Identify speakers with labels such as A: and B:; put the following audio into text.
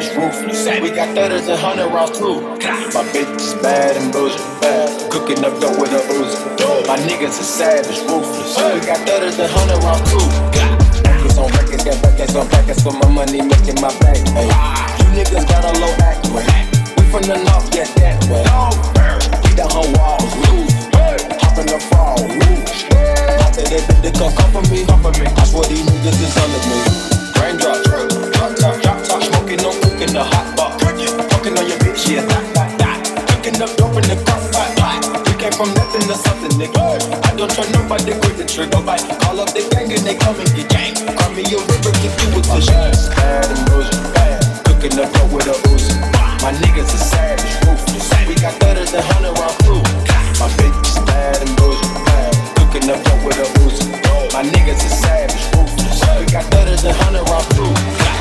A: savage, ruthless. We got thudders and hundred rounds too. My bitch is bad and bullshit. Bad. Cooking up dope with a Uzi. My niggas are savage, ruthless. We got thudders and hundred rounds too. Records on records, got records on records for my money making my back. Hey. You niggas got a low act rate. We from the north, get that way. We the whole walls loose. In the fall, loose. After they did the come for me. I swear these niggas is under me. Raindrop, cooking hot pot. Fucking on your bitch. Cooking dope in the pot. We came from nothing to something, nigga. I don't trust nobody, trigger, call up the gang and they come and get gang. Call me a river, you the shit. Bad and bad. Cooking up dope with a. My niggas are savage, ruthless. We got and. My bitch is bad and bad. Cooking up dope with a. My niggas are savage, ruthless. We got thudders and hundred round crew.